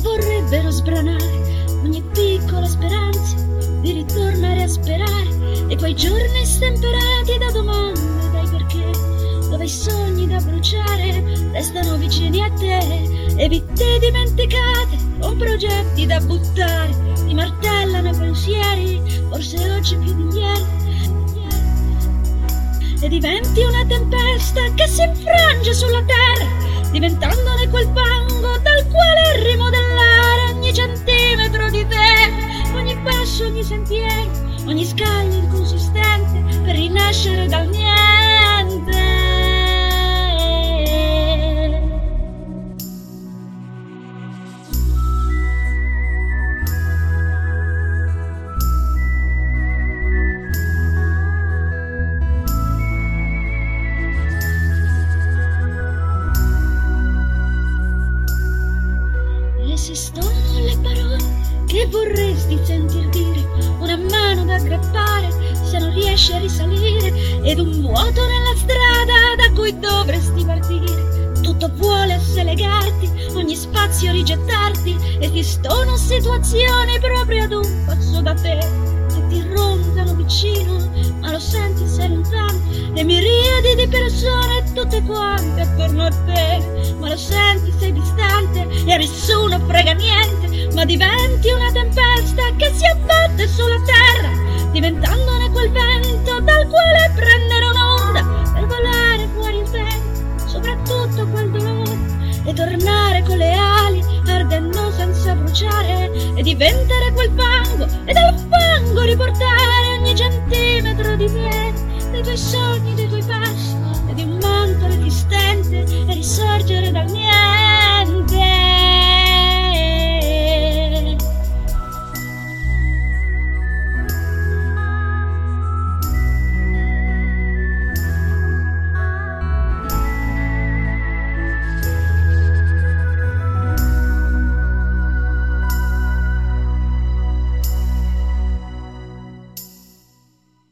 potrebbero sbranare ogni piccola speranza di ritornare a sperare e quei giorni stemperati da domande, dai perché, dove i sogni da bruciare restano vicini a te e vite dimenticate con progetti da buttare, ti martellano pensieri, forse oggi più di ieri e diventi una tempesta che si infrange sulla terra, rinascere dal niente. Le parole che vorresti sentir dire, una mano da aggrappare se non riesci a risalire, ed un vuoto nella strada da cui dovresti partire. Tutto vuole legarti, ogni spazio rigettarti, esistono situazioni proprio ad un passo da te, che ti rondano vicino, ma lo senti sei lontano, e miriadi di persone tutte quante attorno a te, ma lo senti sei distante e a nessuno frega niente, ma diventi una tempesta che si abbatte sulla terra, tornare con le ali ardendo senza bruciare, e diventare quel fango, e dal fango riportare ogni centimetro di te, dei tuoi sogni, dei tuoi passi